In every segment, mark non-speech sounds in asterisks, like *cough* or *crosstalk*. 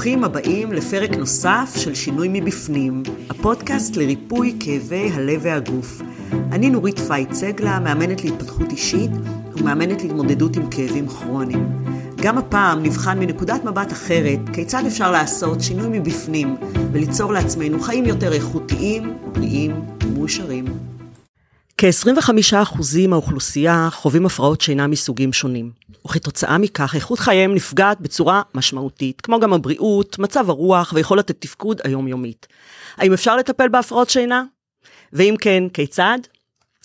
ברוכים הבאים לפרק נוסף של שינוי מבפנים, הפודקאסט לריפוי כאבי הלב והגוף. אני נורית פייט סגלה, מאמנת להתפתחות אישית ומאמנת להתמודדות עם כאבים כרוניים. גם הפעם נבחן מנקודת מבט אחרת כיצד אפשר לעשות שינוי מבפנים וליצור לעצמנו חיים יותר איכותיים, בריאים ומאושרים. כ-25% מהאוכלוסייה חווים הפרעות שינה מסוגים שונים, וכתוצאה מכך איכות חייהם נפגעת בצורה משמעותית, כמו גם הבריאות, מצב הרוח ויכולת התפקוד היומיומית. האם אפשר לטפל בהפרעות שינה? ואם כן, כיצד?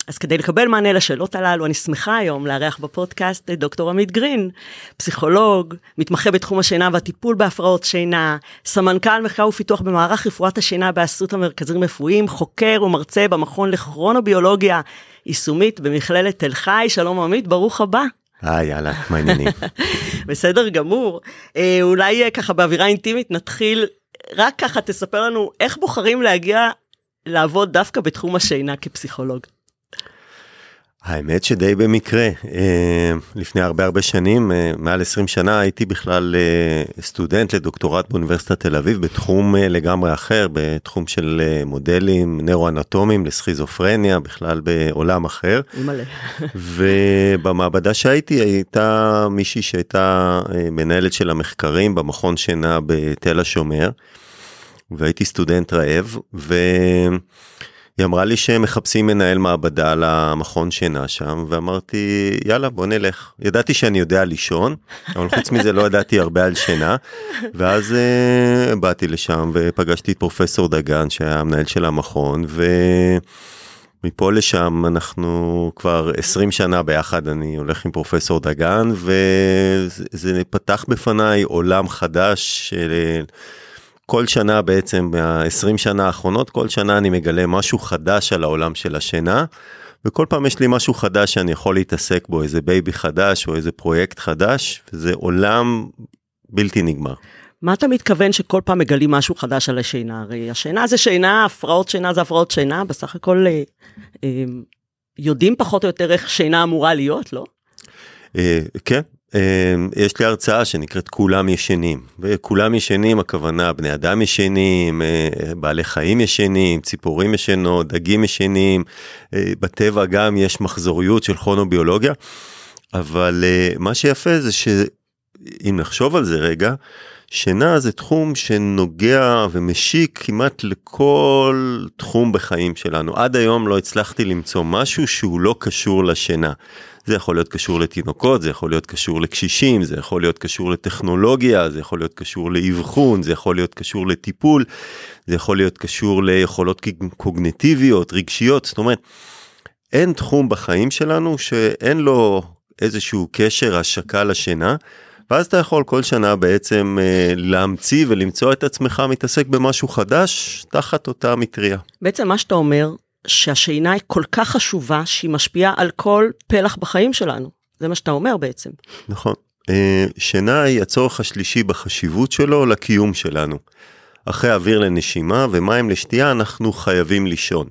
אז כדי לקבל מענה לשאלות הללו, אני שמחה היום לארח בפודקאסט את דוקטור עמית גרין, פסיכולוג, מתמחה בתחום השינה והטיפול בהפרעות שינה, סמנכ"ל מחקר ופיתוח במערך רפואת השינה באסותא המרכזים רפואיים, חוקר ומרצה במכון לכרונוביולוגיה יישומית במכללת תל חי. שלום עמית, ברוך הבא. היי, יאללה, מה העניינים? *laughs* בסדר גמור. אה, אולי אה, ככה באווירה אינטימית נתחיל, רק ככה תספר לנו איך בוחרים להגיע לעבוד דווקא בתחום השינה כפסיכולוג. האמת שדי במקרה, אה, לפני הרבה הרבה שנים, אה, מעל 20 שנה, הייתי בכלל אה, סטודנט לדוקטורט באוניברסיטת תל אביב בתחום לגמרי אחר, בתחום של מודלים נאו-אנטומיים לסכיזופרניה, בכלל בעולם אחר. מלא. *laughs* ובמעבדה שהייתי הייתה מישהי שהייתה מנהלת של המחקרים במכון שינה בתל השומר, והייתי סטודנט רעב, ו... היא אמרה לי שהם מחפשים מנהל מעבדה למכון שינה שם, ואמרתי, יאללה, בוא נלך. ידעתי שאני יודע לישון, אבל חוץ מזה לא ידעתי הרבה על שינה. ואז uh, באתי לשם ופגשתי את פרופסור דגן, שהיה המנהל של המכון, ומפה לשם אנחנו כבר 20 שנה ביחד, אני הולך עם פרופסור דגן, וזה פתח בפניי עולם חדש של... כל שנה בעצם, מה-20 שנה האחרונות, כל שנה אני מגלה משהו חדש על העולם של השינה, וכל פעם יש לי משהו חדש שאני יכול להתעסק בו, איזה baby חדש או איזה פרויקט חדש, וזה עולם בלתי נגמר. מה אתה מתכוון שכל פעם מגלים משהו חדש על השינה? הרי השינה זה שינה, הפרעות שינה זה הפרעות שינה, בסך הכל אה, אה, יודעים פחות או יותר איך שינה אמורה להיות, לא? אה, כן, יש לי הרצאה שנקראת כולם ישנים, וכולם ישנים הכוונה בני אדם ישנים, אה, בעלי חיים ישנים, ציפורים ישנות, דגים ישנים, אה, בטבע גם יש מחזוריות של כרונוביולוגיה, אבל אה, מה שיפה זה שאם נחשוב על זה רגע, שינה זה תחום שנוגע ומשיק כמעט לכל תחום בחיים שלנו. עד היום לא הצלחתי למצוא משהו שהוא לא קשור לשינה. זה יכול להיות קשור לתינוקות, זה יכול להיות קשור לקשישים, זה יכול להיות קשור לטכנולוגיה, זה יכול להיות קשור לאבחון, זה יכול להיות קשור לטיפול, זה יכול להיות קשור ליכולות קוגנטיביות, רגשיות, זאת אומרת, אין תחום בחיים שלנו שאין לו איזשהו קשר השקה לשינה. ואז אתה יכול כל שנה בעצם אה, להמציא ולמצוא את עצמך מתעסק במשהו חדש תחת אותה מטריה. בעצם מה שאתה אומר שהשינה היא כל כך חשובה שהיא משפיעה על כל פלח בחיים שלנו. זה מה שאתה אומר בעצם. נכון. אה, שינה היא הצורך השלישי בחשיבות שלו לקיום שלנו. אחרי אוויר לנשימה ומים לשתייה אנחנו חייבים לישון.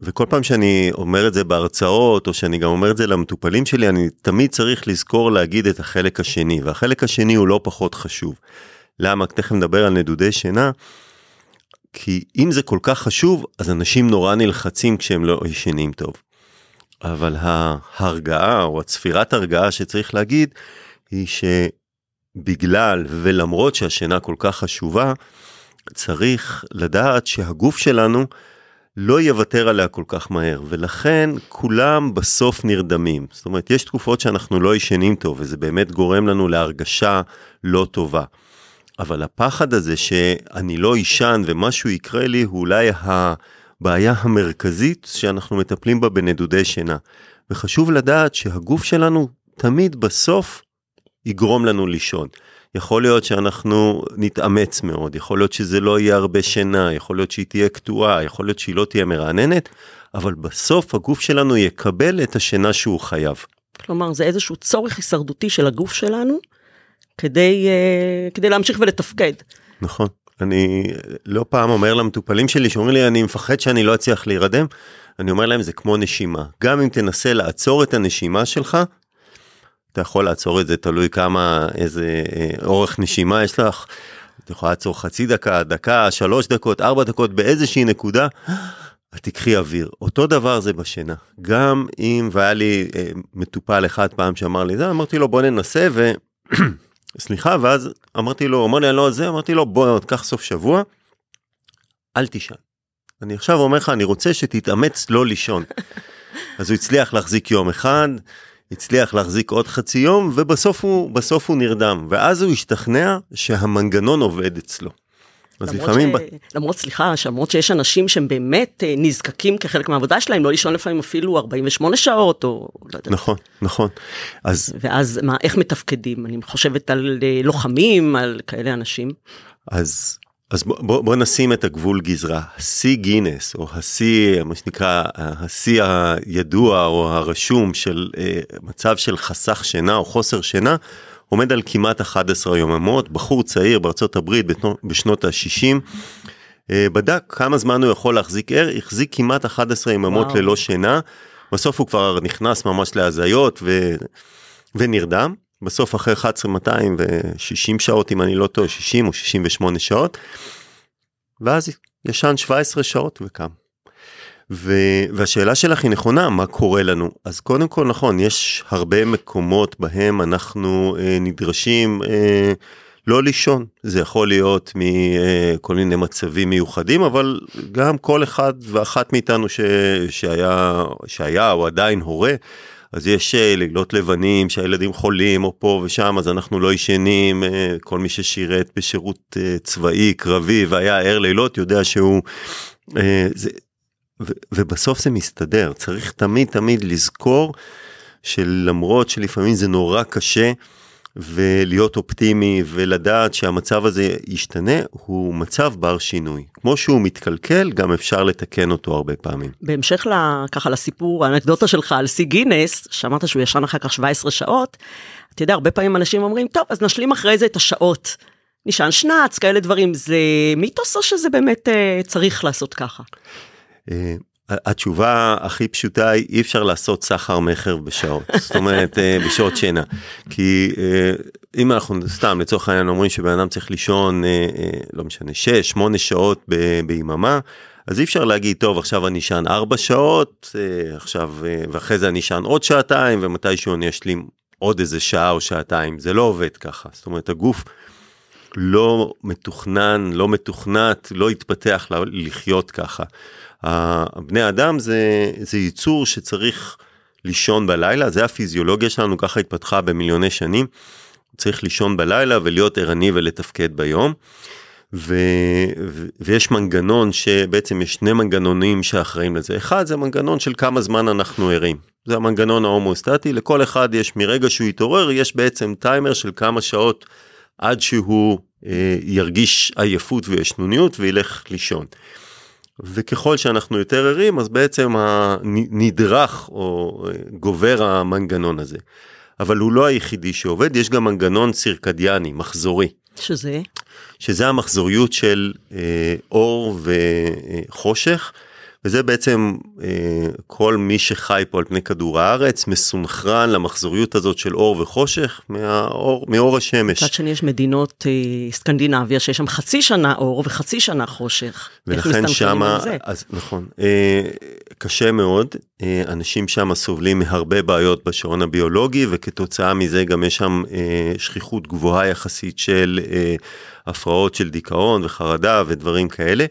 וכל פעם שאני אומר את זה בהרצאות או שאני גם אומר את זה למטופלים שלי אני תמיד צריך לזכור להגיד את החלק השני והחלק השני הוא לא פחות חשוב. למה? תכף נדבר על נדודי שינה. כי אם זה כל כך חשוב, אז אנשים נורא נלחצים כשהם לא ישנים טוב. אבל ההרגעה או הצפירת הרגעה שצריך להגיד, היא שבגלל ולמרות שהשינה כל כך חשובה, צריך לדעת שהגוף שלנו לא יוותר עליה כל כך מהר, ולכן כולם בסוף נרדמים. זאת אומרת, יש תקופות שאנחנו לא ישנים טוב, וזה באמת גורם לנו להרגשה לא טובה. אבל הפחד הזה שאני לא אישן ומשהו יקרה לי, הוא אולי הבעיה המרכזית שאנחנו מטפלים בה בנדודי שינה. וחשוב לדעת שהגוף שלנו תמיד בסוף יגרום לנו לישון. יכול להיות שאנחנו נתאמץ מאוד, יכול להיות שזה לא יהיה הרבה שינה, יכול להיות שהיא תהיה קטועה, יכול להיות שהיא לא תהיה מרעננת, אבל בסוף הגוף שלנו יקבל את השינה שהוא חייב. כלומר, זה איזשהו צורך הישרדותי של הגוף שלנו, כדי, uh, כדי להמשיך ולתפקד. נכון. אני לא פעם אומר למטופלים שלי שאומרים לי אני מפחד שאני לא אצליח להירדם, אני אומר להם זה כמו נשימה, גם אם תנסה לעצור את הנשימה שלך, אתה יכול לעצור את זה, תלוי כמה, איזה אה, אורך נשימה יש לך. את יכולה לעצור חצי דקה, דקה, שלוש דקות, ארבע דקות, באיזושהי נקודה, *gasps* את תקחי אוויר. אותו דבר זה בשינה. גם אם, והיה לי אה, מטופל אחד פעם שאמר לי זה, אמרתי לו בוא ננסה ו... *clears throat* סליחה, ואז אמרתי לו, אמר לי אני לא על זה, אמרתי לו בוא קח סוף שבוע, אל תישן. אני עכשיו אומר לך, אני רוצה שתתאמץ לא לישון. *laughs* אז הוא הצליח להחזיק יום אחד, הצליח להחזיק עוד חצי יום, ובסוף הוא, בסוף הוא נרדם. ואז הוא השתכנע שהמנגנון עובד אצלו. אז לפעמים... ש... למרות, סליחה, למרות שיש אנשים שהם באמת אה, נזקקים כחלק מהעבודה שלהם, לא לישון לפעמים אפילו 48 שעות, או לא יודע. נכון, נכון. אז... ואז מה, איך מתפקדים? אני חושבת על אה, לוחמים, על כאלה אנשים. אז אז בוא, בוא, בוא נשים את הגבול גזרה, השיא גינס או השיא, מה שנקרא, השיא הידוע או הרשום של אה, מצב של חסך שינה או חוסר שינה, עומד על כמעט 11 יוממות, בחור צעיר בארצות הברית בשנות ה-60, אה, בדק כמה זמן הוא יכול להחזיק ער, החזיק כמעט 11 יממות. ללא שינה, בסוף הוא כבר נכנס ממש להזיות ו... ונרדם. בסוף אחרי 11 260 שעות אם אני לא טועה 60 או 68 שעות. ואז ישן 17 שעות וקם. ו... והשאלה שלך היא נכונה מה קורה לנו אז קודם כל נכון יש הרבה מקומות בהם אנחנו אה, נדרשים אה, לא לישון זה יכול להיות מכל אה, מיני מצבים מיוחדים אבל גם כל אחד ואחת מאיתנו ש... שהיה שהיה או עדיין הורה. אז יש אה, לילות לבנים שהילדים חולים או פה ושם אז אנחנו לא ישנים אה, כל מי ששירת בשירות אה, צבאי קרבי והיה ער לילות יודע שהוא זה, ו, ובסוף זה מסתדר צריך תמיד תמיד לזכור שלמרות שלפעמים זה נורא קשה. ולהיות אופטימי ולדעת שהמצב הזה ישתנה הוא מצב בר שינוי. כמו שהוא מתקלקל גם אפשר לתקן אותו הרבה פעמים. בהמשך ככה לסיפור האנקדוטה שלך על שיא גינס שאמרת שהוא ישן אחר כך 17 שעות. אתה יודע הרבה פעמים אנשים אומרים טוב אז נשלים אחרי זה את השעות. נשען שנץ כאלה דברים זה מיתוס או שזה באמת אה, צריך לעשות ככה. התשובה הכי פשוטה היא אי אפשר לעשות סחר מכר בשעות, *laughs* זאת אומרת אה, בשעות שינה. כי אה, אם אנחנו סתם לצורך העניין אומרים שבן אדם צריך לישון אה, לא משנה 6-8 שעות ביממה. אז אי אפשר להגיד טוב עכשיו אני אשן 4 שעות עכשיו ואחרי זה אני אשן עוד שעתיים ומתישהו אני אשלים עוד איזה שעה או שעתיים זה לא עובד ככה זאת אומרת הגוף לא מתוכנן לא מתוכנת לא התפתח לחיות ככה. בני אדם זה, זה ייצור שצריך לישון בלילה, זה הפיזיולוגיה שלנו, ככה התפתחה במיליוני שנים. צריך לישון בלילה ולהיות ערני ולתפקד ביום. ו, ו, ויש מנגנון שבעצם יש שני מנגנונים שאחראים לזה. אחד זה מנגנון של כמה זמן אנחנו ערים. זה המנגנון ההומואסטטי, לכל אחד יש מרגע שהוא יתעורר, יש בעצם טיימר של כמה שעות עד שהוא אה, ירגיש עייפות וישנוניות וילך לישון. וככל שאנחנו יותר ערים אז בעצם נדרך או אה, גובר המנגנון הזה. אבל הוא לא היחידי שעובד, יש גם מנגנון צירקדיאני, מחזורי. שזה? שזה המחזוריות של אה, אור וחושך. וזה בעצם אה, כל מי שחי פה על פני כדור הארץ מסונכרן למחזוריות הזאת של אור וחושך מהאור, מאור השמש. מצד שני יש מדינות אה, סקנדינביה שיש שם חצי שנה אור וחצי שנה חושך. ולכן שמה, אז נכון, אה, קשה מאוד, אה, אנשים שם סובלים מהרבה בעיות בשעון הביולוגי וכתוצאה מזה גם יש שם אה, שכיחות גבוהה יחסית של אה, הפרעות של דיכאון וחרדה ודברים כאלה.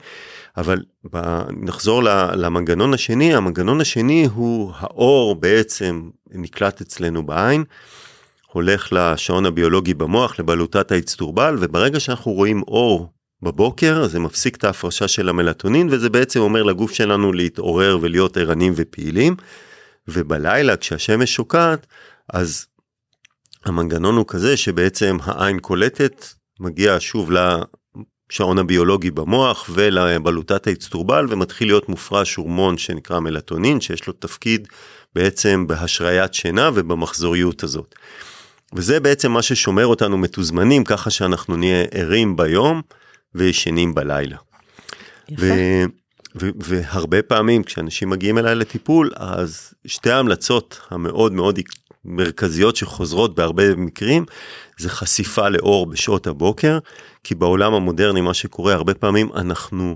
אבל ב... נחזור למנגנון השני, המנגנון השני הוא האור בעצם נקלט אצלנו בעין, הולך לשעון הביולוגי במוח, לבלוטת האצטורבל, וברגע שאנחנו רואים אור בבוקר, זה מפסיק את ההפרשה של המלטונין, וזה בעצם אומר לגוף שלנו להתעורר ולהיות ערניים ופעילים, ובלילה כשהשמש שוקעת, אז המנגנון הוא כזה שבעצם העין קולטת, מגיע שוב השעון הביולוגי במוח ולבלוטת האצטרובל ומתחיל להיות מופרש הורמון שנקרא מלטונין שיש לו תפקיד בעצם בהשריית שינה ובמחזוריות הזאת. וזה בעצם מה ששומר אותנו מתוזמנים ככה שאנחנו נהיה ערים ביום וישנים בלילה. יפה. ו- ו- והרבה פעמים כשאנשים מגיעים אליי לטיפול אז שתי ההמלצות המאוד מאוד מרכזיות שחוזרות בהרבה מקרים, זה חשיפה לאור בשעות הבוקר, כי בעולם המודרני מה שקורה הרבה פעמים אנחנו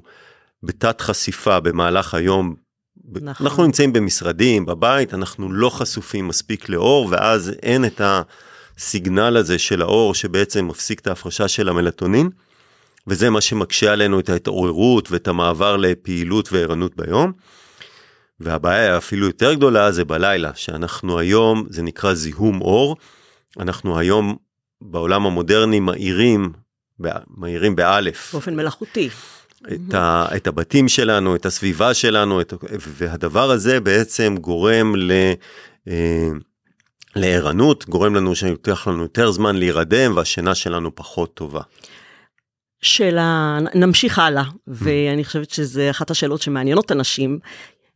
בתת חשיפה במהלך היום. נכון. אנחנו נמצאים במשרדים, בבית, אנחנו לא חשופים מספיק לאור, ואז אין את הסיגנל הזה של האור שבעצם מפסיק את ההפרשה של המלטונין. וזה מה שמקשה עלינו את ההתעוררות ואת המעבר לפעילות וערנות ביום. והבעיה אפילו יותר גדולה זה בלילה, שאנחנו היום, זה נקרא זיהום אור, אנחנו היום בעולם המודרני מאירים, מאירים באלף. באופן מלאכותי. את, ה, את הבתים שלנו, את הסביבה שלנו, את, והדבר הזה בעצם גורם ל... אה, לערנות, גורם לנו שיותח לנו יותר זמן להירדם והשינה שלנו פחות טובה. שאלה, נמשיך הלאה, ואני חושבת שזה אחת השאלות שמעניינות אנשים.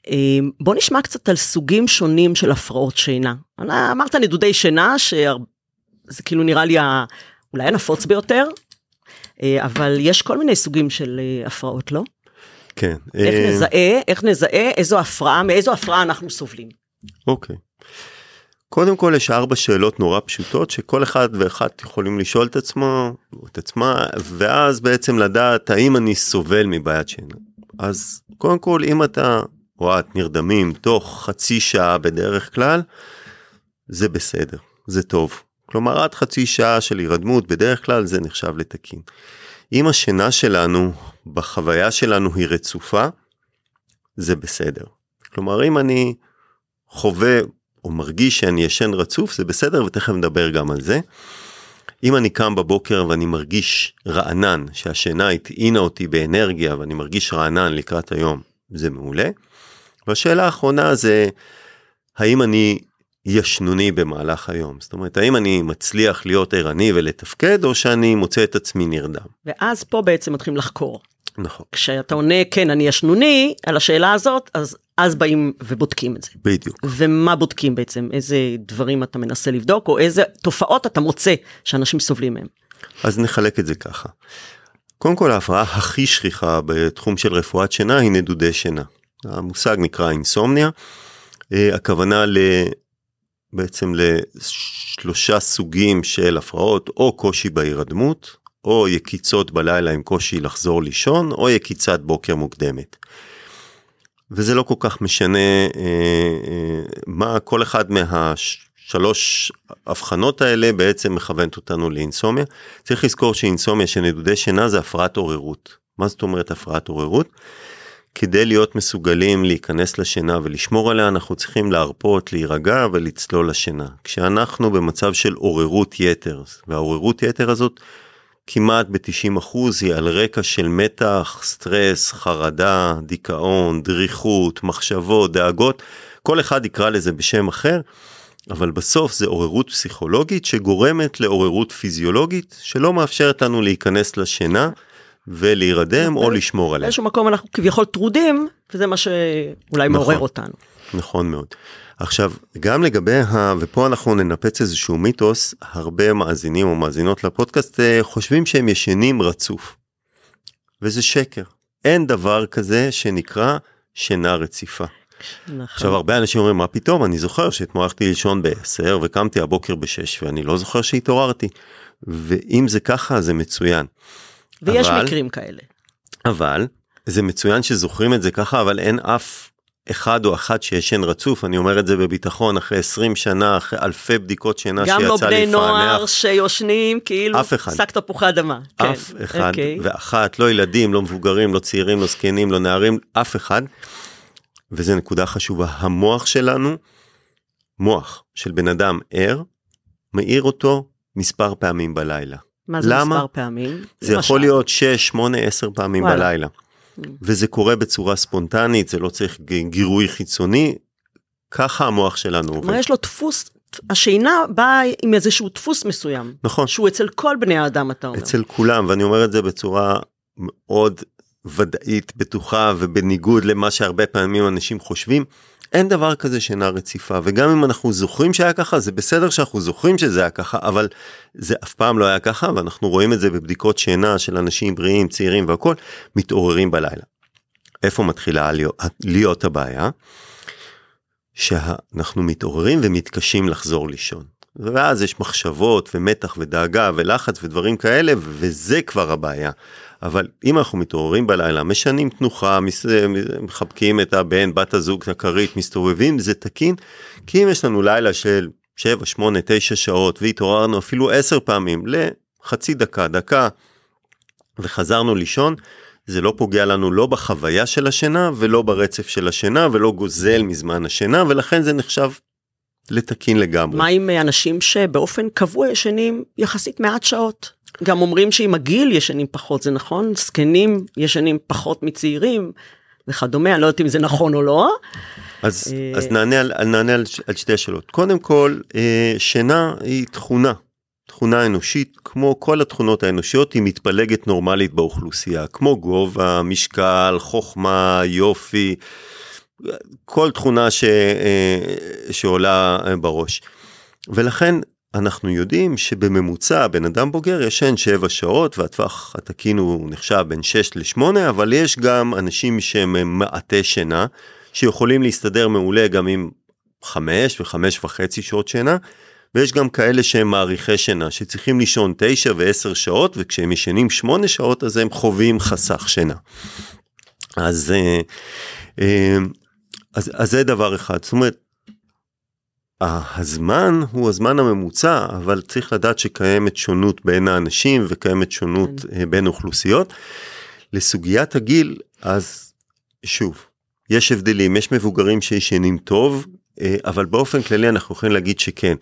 אמ, בוא נשמע קצת על סוגים שונים של הפרעות שינה. אמרת נדודי שינה, שזה כאילו נראה לי אולי הנפוץ ביותר, אה, אבל יש כל מיני סוגים של אה, הפרעות, לא? כן. איך אה, נזהה, איך נזהה איזו הפרעה, מאיזו הפרעה אנחנו סובלים. אוקיי. קודם כל יש ארבע שאלות נורא פשוטות שכל אחד ואחד יכולים לשאול את עצמו, את עצמה, ואז בעצם לדעת האם אני סובל מבעיית שינה. אז קודם כל אם אתה או את נרדמים תוך חצי שעה בדרך כלל, זה בסדר, זה טוב. כלומר עד חצי שעה של הירדמות בדרך כלל זה נחשב לתקין. אם השינה שלנו בחוויה שלנו היא רצופה, זה בסדר. כלומר אם אני חווה או מרגיש שאני ישן רצוף זה בסדר ותכף נדבר גם על זה. אם אני קם בבוקר ואני מרגיש רענן שהשינה הטעינה אותי באנרגיה ואני מרגיש רענן לקראת היום זה מעולה. והשאלה האחרונה זה האם אני ישנוני במהלך היום זאת אומרת האם אני מצליח להיות ערני ולתפקד או שאני מוצא את עצמי נרדם. ואז פה בעצם מתחילים לחקור. נכון. כשאתה עונה כן אני ישנוני על השאלה הזאת אז אז באים ובודקים את זה. בדיוק. ומה בודקים בעצם איזה דברים אתה מנסה לבדוק או איזה תופעות אתה מוצא שאנשים סובלים מהם. אז נחלק את זה ככה. קודם כל ההפרעה הכי שכיחה בתחום של רפואת שינה היא נדודי שינה. המושג נקרא אינסומניה. אה, הכוונה ל... בעצם לשלושה סוגים של הפרעות או קושי בהירדמות או יקיצות בלילה עם קושי לחזור לישון, או יקיצת בוקר מוקדמת. וזה לא כל כך משנה אה, אה, מה כל אחד מהשלוש הבחנות האלה בעצם מכוונת אותנו לאינסומיה. צריך לזכור שאינסומיה של נדודי שינה זה הפרעת עוררות. מה זאת אומרת הפרעת עוררות? כדי להיות מסוגלים להיכנס לשינה ולשמור עליה אנחנו צריכים להרפות, להירגע ולצלול לשינה. כשאנחנו במצב של עוררות יתר, והעוררות יתר הזאת כמעט ב-90% היא על רקע של מתח, סטרס, חרדה, דיכאון, דריכות, מחשבות, דאגות, כל אחד יקרא לזה בשם אחר, אבל בסוף זה עוררות פסיכולוגית שגורמת לעוררות פיזיולוגית שלא מאפשרת לנו להיכנס לשינה ולהירדם או לשמור עליה. באיזשהו מקום אנחנו כביכול טרודים, וזה מה שאולי נכון, מעורר אותנו. נכון מאוד. עכשיו, גם לגבי ה... ופה אנחנו ננפץ איזשהו מיתוס, הרבה מאזינים או מאזינות לפודקאסט אה, חושבים שהם ישנים רצוף. וזה שקר. אין דבר כזה שנקרא שינה רציפה. נכון. עכשיו הרבה אנשים אומרים מה פתאום אני זוכר שאתמול הלכתי לישון ב-10 וקמתי הבוקר ב-6 ואני לא זוכר שהתעוררתי. ואם זה ככה זה מצוין. ויש אבל, מקרים כאלה. אבל זה מצוין שזוכרים את זה ככה אבל אין אף אחד או אחת שישן רצוף, אני אומר את זה בביטחון, אחרי 20 שנה, אחרי אלפי בדיקות שינה שיצא לפענח. גם לא בני נוער שיושנים כאילו שק תפוחי אדמה. אף כן. אחד okay. אוקיי. ואחת, לא ילדים, לא מבוגרים, לא צעירים, לא זקנים, לא נערים, אף אחד. וזו נקודה חשובה, המוח שלנו, מוח של בן אדם ער, מאיר אותו מספר פעמים בלילה. מה זה למה? מספר פעמים? זה יכול להיות 6, 8, 10 פעמים וואלה. בלילה. וזה קורה בצורה ספונטנית, זה לא צריך גירוי חיצוני, ככה המוח שלנו עובד. יש לו דפוס, השינה באה עם איזשהו דפוס מסוים. נכון. שהוא אצל כל בני האדם אתה אומר. אצל כולם, ואני אומר את זה בצורה מאוד ודאית, בטוחה ובניגוד למה שהרבה פעמים אנשים חושבים. אין דבר כזה שינה רציפה וגם אם אנחנו זוכרים שהיה ככה זה בסדר שאנחנו זוכרים שזה היה ככה אבל זה אף פעם לא היה ככה ואנחנו רואים את זה בבדיקות שינה של אנשים בריאים צעירים והכל מתעוררים בלילה. איפה מתחילה להיות, להיות הבעיה? שאנחנו מתעוררים ומתקשים לחזור לישון. ואז יש מחשבות ומתח ודאגה ולחץ ודברים כאלה, וזה כבר הבעיה. אבל אם אנחנו מתעוררים בלילה, משנים תנוחה, מחבקים את הבן, בת הזוג, הכרית, מסתובבים, זה תקין. כי אם יש לנו לילה של 7, 8, 9 שעות והתעוררנו אפילו 10 פעמים לחצי דקה, דקה, וחזרנו לישון, זה לא פוגע לנו לא בחוויה של השינה ולא ברצף של השינה ולא גוזל מזמן השינה ולכן זה נחשב לתקין לגמרי. מה עם אנשים שבאופן קבוע ישנים יחסית מעט שעות? גם אומרים שעם הגיל ישנים פחות, זה נכון? זקנים ישנים פחות מצעירים וכדומה, אני לא יודעת אם זה נכון או לא. אז, אה, אז נענה, על, נענה על, על שתי השאלות. קודם כל, אה, שינה היא תכונה, תכונה אנושית, כמו כל התכונות האנושיות, היא מתפלגת נורמלית באוכלוסייה, כמו גובה, משקל, חוכמה, יופי, כל תכונה ש, אה, שעולה בראש. ולכן אנחנו יודעים שבממוצע בן אדם בוגר ישן 7 שעות והטווח התקין הוא נחשב בין 6 ל-8, אבל יש גם אנשים שהם מעטי שינה, שיכולים להסתדר מעולה גם עם 5 ו-5 וחצי שעות שינה, ויש גם כאלה שהם מעריכי שינה, שצריכים לישון 9 ו-10 שעות, וכשהם ישנים 8 שעות אז הם חווים חסך שינה. אז, אה, אה, אז, אז זה דבר אחד, זאת אומרת, הזמן הוא הזמן הממוצע, אבל צריך לדעת שקיימת שונות בין האנשים וקיימת שונות כן. אה, בין אוכלוסיות. לסוגיית הגיל, אז שוב, יש הבדלים, יש מבוגרים שישנים טוב, אה, אבל באופן כללי אנחנו יכולים להגיד שכן.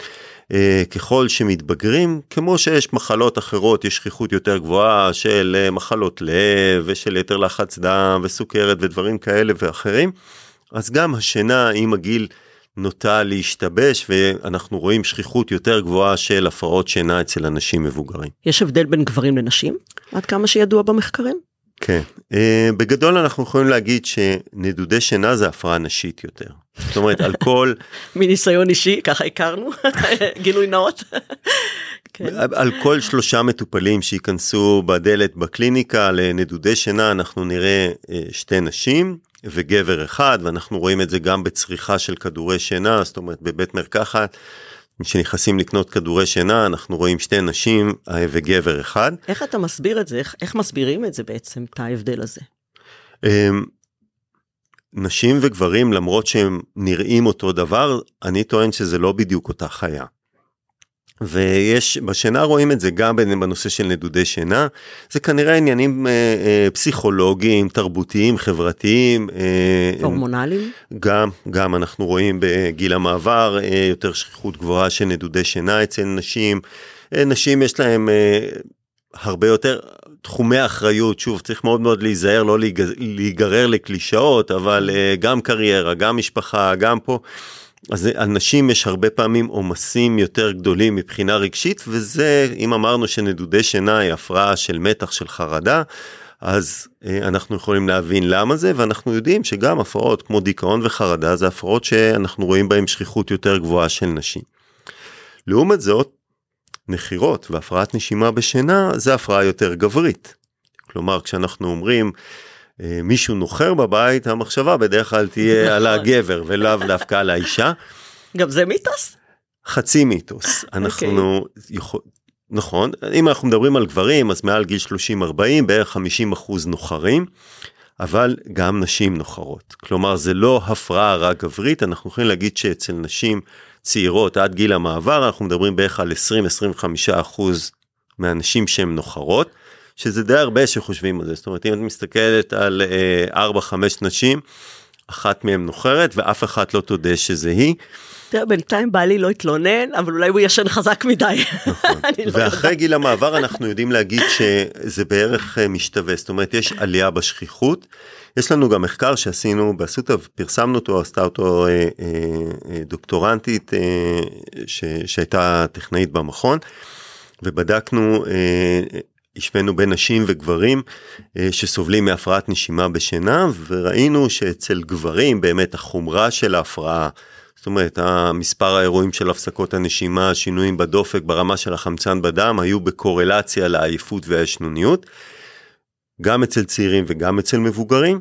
אה, ככל שמתבגרים, כמו שיש מחלות אחרות, יש שכיחות יותר גבוהה של מחלות לב ושל יתר לחץ דם וסוכרת ודברים כאלה ואחרים, אז גם השינה עם הגיל נוטה להשתבש ואנחנו רואים שכיחות יותר גבוהה של הפרעות שינה אצל אנשים מבוגרים. יש הבדל בין גברים לנשים? עד כמה שידוע במחקרים? כן, uh, בגדול אנחנו יכולים להגיד שנדודי שינה זה הפרעה נשית יותר. זאת אומרת על כל... *laughs* מניסיון אישי, ככה הכרנו, *laughs* גילוי נאות. *laughs* כן. על כל שלושה מטופלים שייכנסו בדלת בקליניקה לנדודי שינה אנחנו נראה uh, שתי נשים. וגבר אחד, ואנחנו רואים את זה גם בצריכה של כדורי שינה, זאת אומרת בבית מרקחת, כשנכנסים לקנות כדורי שינה, אנחנו רואים שתי נשים אה, וגבר אחד. איך אתה מסביר את זה? איך, איך מסבירים את זה בעצם, את ההבדל הזה? אמ, נשים וגברים, למרות שהם נראים אותו דבר, אני טוען שזה לא בדיוק אותה חיה. ויש בשינה רואים את זה גם בנושא של נדודי שינה. זה כנראה עניינים אה, אה, פסיכולוגיים תרבותיים חברתיים אה, הורמונליים? גם גם אנחנו רואים בגיל המעבר אה, יותר שכיחות גבוהה של נדודי שינה אצל נשים. אה, נשים יש להם אה, הרבה יותר תחומי אחריות. שוב צריך מאוד מאוד להיזהר לא להיגרר לקלישאות אבל אה, גם קריירה גם משפחה גם פה. אז על נשים יש הרבה פעמים עומסים יותר גדולים מבחינה רגשית וזה אם אמרנו שנדודי שינה היא הפרעה של מתח של חרדה אז אה, אנחנו יכולים להבין למה זה ואנחנו יודעים שגם הפרעות כמו דיכאון וחרדה זה הפרעות שאנחנו רואים בהם שכיחות יותר גבוהה של נשים. לעומת זאת נחירות והפרעת נשימה בשינה זה הפרעה יותר גברית. כלומר כשאנחנו אומרים מישהו נוחר בבית, המחשבה בדרך כלל תהיה *laughs* על. הגבר ולאו דווקא על האישה. גם זה מיתוס? חצי מיתוס. *laughs* אנחנו, okay. יכול, נכון, אם אנחנו מדברים על גברים, אז מעל גיל 30-40 בערך 50 אחוז נוחרים, אבל גם נשים נוחרות. כלומר, זה לא הפרעה רק גברית, אנחנו יכולים להגיד שאצל נשים צעירות עד גיל המעבר, אנחנו מדברים בערך על 20-25 אחוז מהנשים שהן נוחרות. שזה די הרבה שחושבים על זה, זאת אומרת אם את מסתכלת על 4-5 אה, נשים, אחת מהן נוחרת ואף אחת לא תודה שזה היא. תראה, בינתיים בעלי לא התלונן, אבל אולי הוא ישן חזק מדי. נכון. *laughs* לא ואחרי גיל המעבר אנחנו יודעים להגיד שזה בערך אה, משתווה, זאת אומרת יש עלייה בשכיחות. יש לנו גם מחקר שעשינו באסותא, פרסמנו אותו, עשתה אותו אה, אה, דוקטורנטית אה, ש, שהייתה טכנאית במכון, ובדקנו אה, השווינו בין נשים וגברים אה, שסובלים מהפרעת נשימה בשינה וראינו שאצל גברים באמת החומרה של ההפרעה, זאת אומרת המספר האירועים של הפסקות הנשימה, שינויים בדופק ברמה של החמצן בדם היו בקורלציה לעייפות והישנוניות, גם אצל צעירים וגם אצל מבוגרים,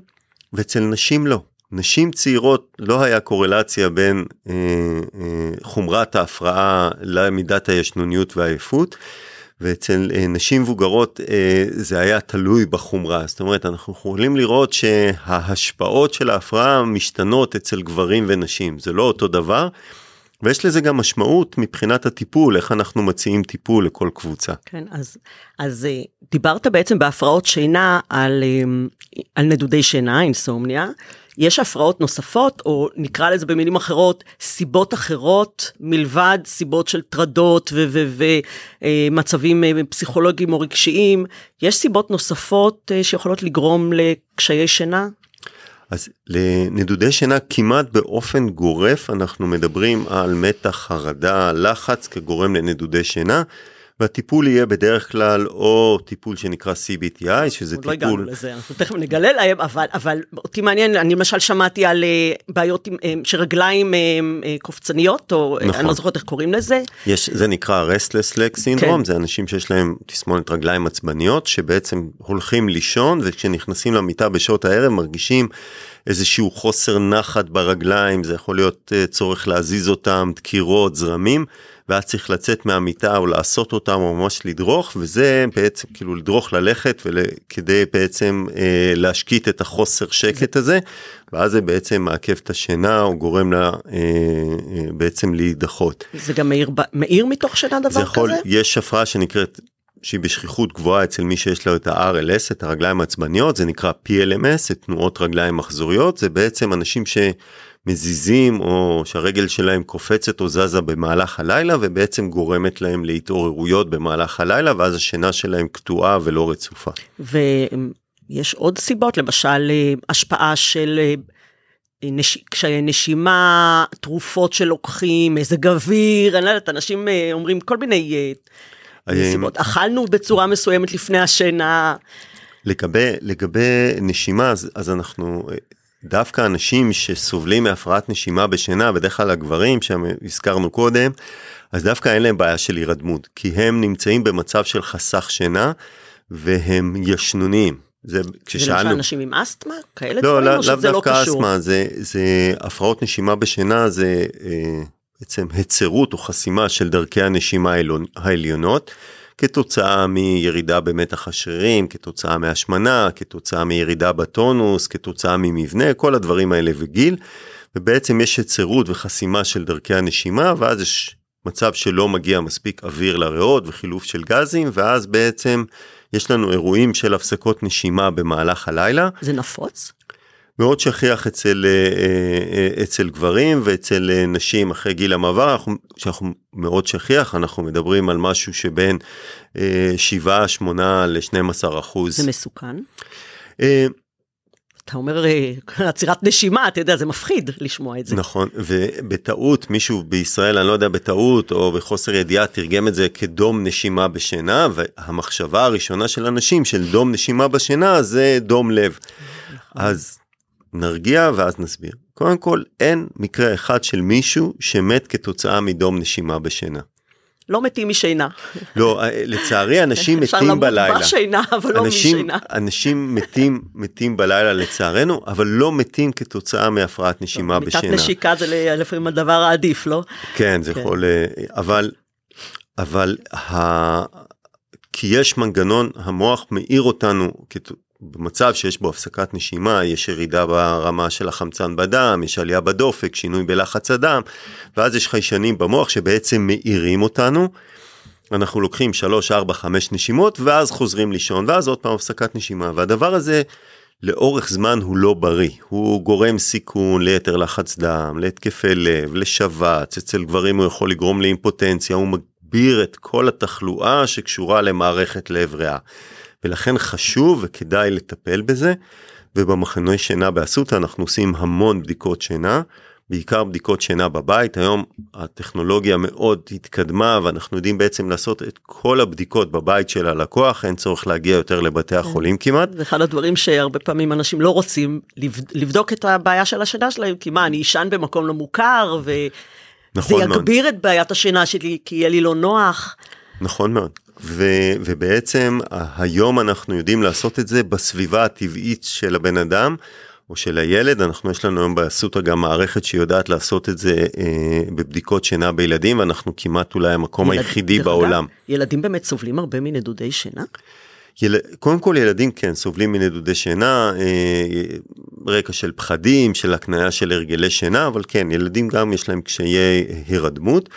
ואצל נשים לא. נשים צעירות לא היה קורלציה בין אה, אה, חומרת ההפרעה למידת הישנוניות והעייפות. ואצל אה, נשים מבוגרות אה, זה היה תלוי בחומרה, זאת אומרת אנחנו יכולים לראות שההשפעות של ההפרעה משתנות אצל גברים ונשים, זה לא אותו דבר. ויש לזה גם משמעות מבחינת הטיפול, איך אנחנו מציעים טיפול לכל קבוצה. כן, אז, אז אה, דיברת בעצם בהפרעות שינה על, על נדודי שינה, אינסומניה. יש הפרעות נוספות, או נקרא לזה במילים אחרות, סיבות אחרות, מלבד סיבות של טרדות ומצבים אה, פסיכולוגיים או רגשיים, יש סיבות נוספות אה, שיכולות לגרום לקשיי שינה? אז לנדודי שינה כמעט באופן גורף אנחנו מדברים על מתח, חרדה, לחץ כגורם לנדודי שינה. והטיפול יהיה בדרך כלל או טיפול שנקרא CBTI, שזה טיפול... עוד לא הגענו לזה, אנחנו תכף נגלה להם, אבל, אבל אותי מעניין, אני למשל שמעתי על אה, בעיות אה, שרגליים אה, קופצניות, או נכון. אני לא זוכרת איך קוראים לזה. יש, זה נקרא Restless Leg Syndrome, כן. זה אנשים שיש להם תסמונת רגליים עצבניות, שבעצם הולכים לישון, וכשנכנסים למיטה בשעות הערב מרגישים איזשהו חוסר נחת ברגליים, זה יכול להיות צורך להזיז אותם, דקירות, זרמים. ואז צריך לצאת מהמיטה או לעשות אותם או ממש לדרוך וזה בעצם כאילו לדרוך ללכת כדי בעצם אה, להשקיט את החוסר שקט הזה ואז זה בעצם מעכב את השינה או גורם לה אה, אה, בעצם להידחות. זה גם מאיר, מאיר מתוך שינה דבר יכול, כזה? יש הפרעה שנקראת שהיא בשכיחות גבוהה אצל מי שיש לו את ה-RLS, את הרגליים העצבניות, זה נקרא PLMS, את תנועות רגליים מחזוריות, זה בעצם אנשים ש... מזיזים או שהרגל שלהם קופצת או זזה במהלך הלילה ובעצם גורמת להם להתעוררויות במהלך הלילה ואז השינה שלהם קטועה ולא רצופה. ויש עוד סיבות למשל אה, השפעה של אה, נש... קשיי נשימה, תרופות שלוקחים, מזג אוויר, אני לא יודעת, אנשים אה, אומרים כל מיני סיבות. אכלנו בצורה מסוימת לפני השינה. לגבי, לגבי נשימה, אז, אז אנחנו דווקא אנשים שסובלים מהפרעת נשימה בשינה, בדרך כלל הגברים שהזכרנו קודם, אז דווקא אין להם בעיה של הירדמות, כי הם נמצאים במצב של חסך שינה והם ישנוניים. זה כששאלנו... זה למשל אנשים עם אסתמה? כאלה לא, דברים לא, או שזה לא קשור? לא, לאו דווקא אסתמה, זה, זה הפרעות נשימה בשינה, זה אה, בעצם היצרות או חסימה של דרכי הנשימה העליונות. כתוצאה מירידה במתח השרירים, כתוצאה מהשמנה, כתוצאה מירידה בטונוס, כתוצאה ממבנה, כל הדברים האלה וגיל. ובעצם יש היצרות וחסימה של דרכי הנשימה, ואז יש מצב שלא מגיע מספיק אוויר לריאות וחילוף של גזים, ואז בעצם יש לנו אירועים של הפסקות נשימה במהלך הלילה. זה נפוץ? מאוד שכיח אצל, אה, אה, אצל גברים ואצל נשים אחרי גיל המעבר, אנחנו, שאנחנו מאוד שכיח, אנחנו מדברים על משהו שבין 7, 8 ל-12 אחוז. זה מסוכן? אתה אומר *laughs* עצירת נשימה, אתה יודע, זה מפחיד לשמוע את זה. נכון, ובטעות, מישהו בישראל, אני לא יודע, בטעות או בחוסר ידיעה, תרגם את זה כדום נשימה בשינה, והמחשבה הראשונה של אנשים של דום נשימה בשינה זה דום לב. נכון. אז נרגיע ואז נסביר. קודם כל, אין מקרה אחד של מישהו שמת כתוצאה מדום נשימה בשינה. לא מתים משינה. לא, אה, לצערי אנשים *laughs* מתים בלילה. אפשר למות בשינה, אבל לא משינה. *laughs* אנשים מתים, מתים בלילה לצערנו, אבל לא מתים כתוצאה מהפרעת נשימה בשינה. מיטת נשיקה זה לפעמים הדבר העדיף, לא? כן, זה כן. יכול... אה, אבל, אבל ה... כי יש מנגנון, המוח מאיר אותנו במצב שיש בו הפסקת נשימה, יש ירידה ברמה של החמצן בדם, יש עלייה בדופק, שינוי בלחץ הדם, ואז יש חיישנים במוח שבעצם מאירים אותנו. אנחנו לוקחים 3, 4, 5 נשימות, ואז חוזרים לישון, ואז עוד פעם הפסקת נשימה, והדבר הזה לאורך זמן הוא לא בריא, הוא גורם סיכון ליתר לחץ דם, להתקפי לב, לשבץ, אצל גברים הוא יכול לגרום לאימפוטנציה, הוא מגביר את כל התחלואה שקשורה למערכת לב ריאה. ולכן חשוב וכדאי לטפל בזה. ובמחנוי שינה באסותא אנחנו עושים המון בדיקות שינה, בעיקר בדיקות שינה בבית. היום הטכנולוגיה מאוד התקדמה ואנחנו יודעים בעצם לעשות את כל הבדיקות בבית של הלקוח, אין צורך להגיע יותר לבתי כן. החולים כמעט. זה אחד הדברים שהרבה פעמים אנשים לא רוצים לבדוק את הבעיה של השינה שלהם, כי מה, אני אשן במקום לא מוכר וזה נכון יגביר מאוד. את בעיית השינה שלי כי יהיה לי לא נוח. נכון מאוד. ו, ובעצם היום אנחנו יודעים לעשות את זה בסביבה הטבעית של הבן אדם, או של הילד, אנחנו יש לנו היום באסותא גם מערכת שיודעת לעשות את זה אה, בבדיקות שינה בילדים, ואנחנו כמעט אולי המקום ילד, היחידי בעולם. ילדים באמת סובלים הרבה מנדודי שינה? יל... קודם כל ילדים כן סובלים מנדודי שינה, אה, רקע של פחדים, של הקניה של הרגלי שינה, אבל כן, ילדים גם יש להם קשיי הירדמות.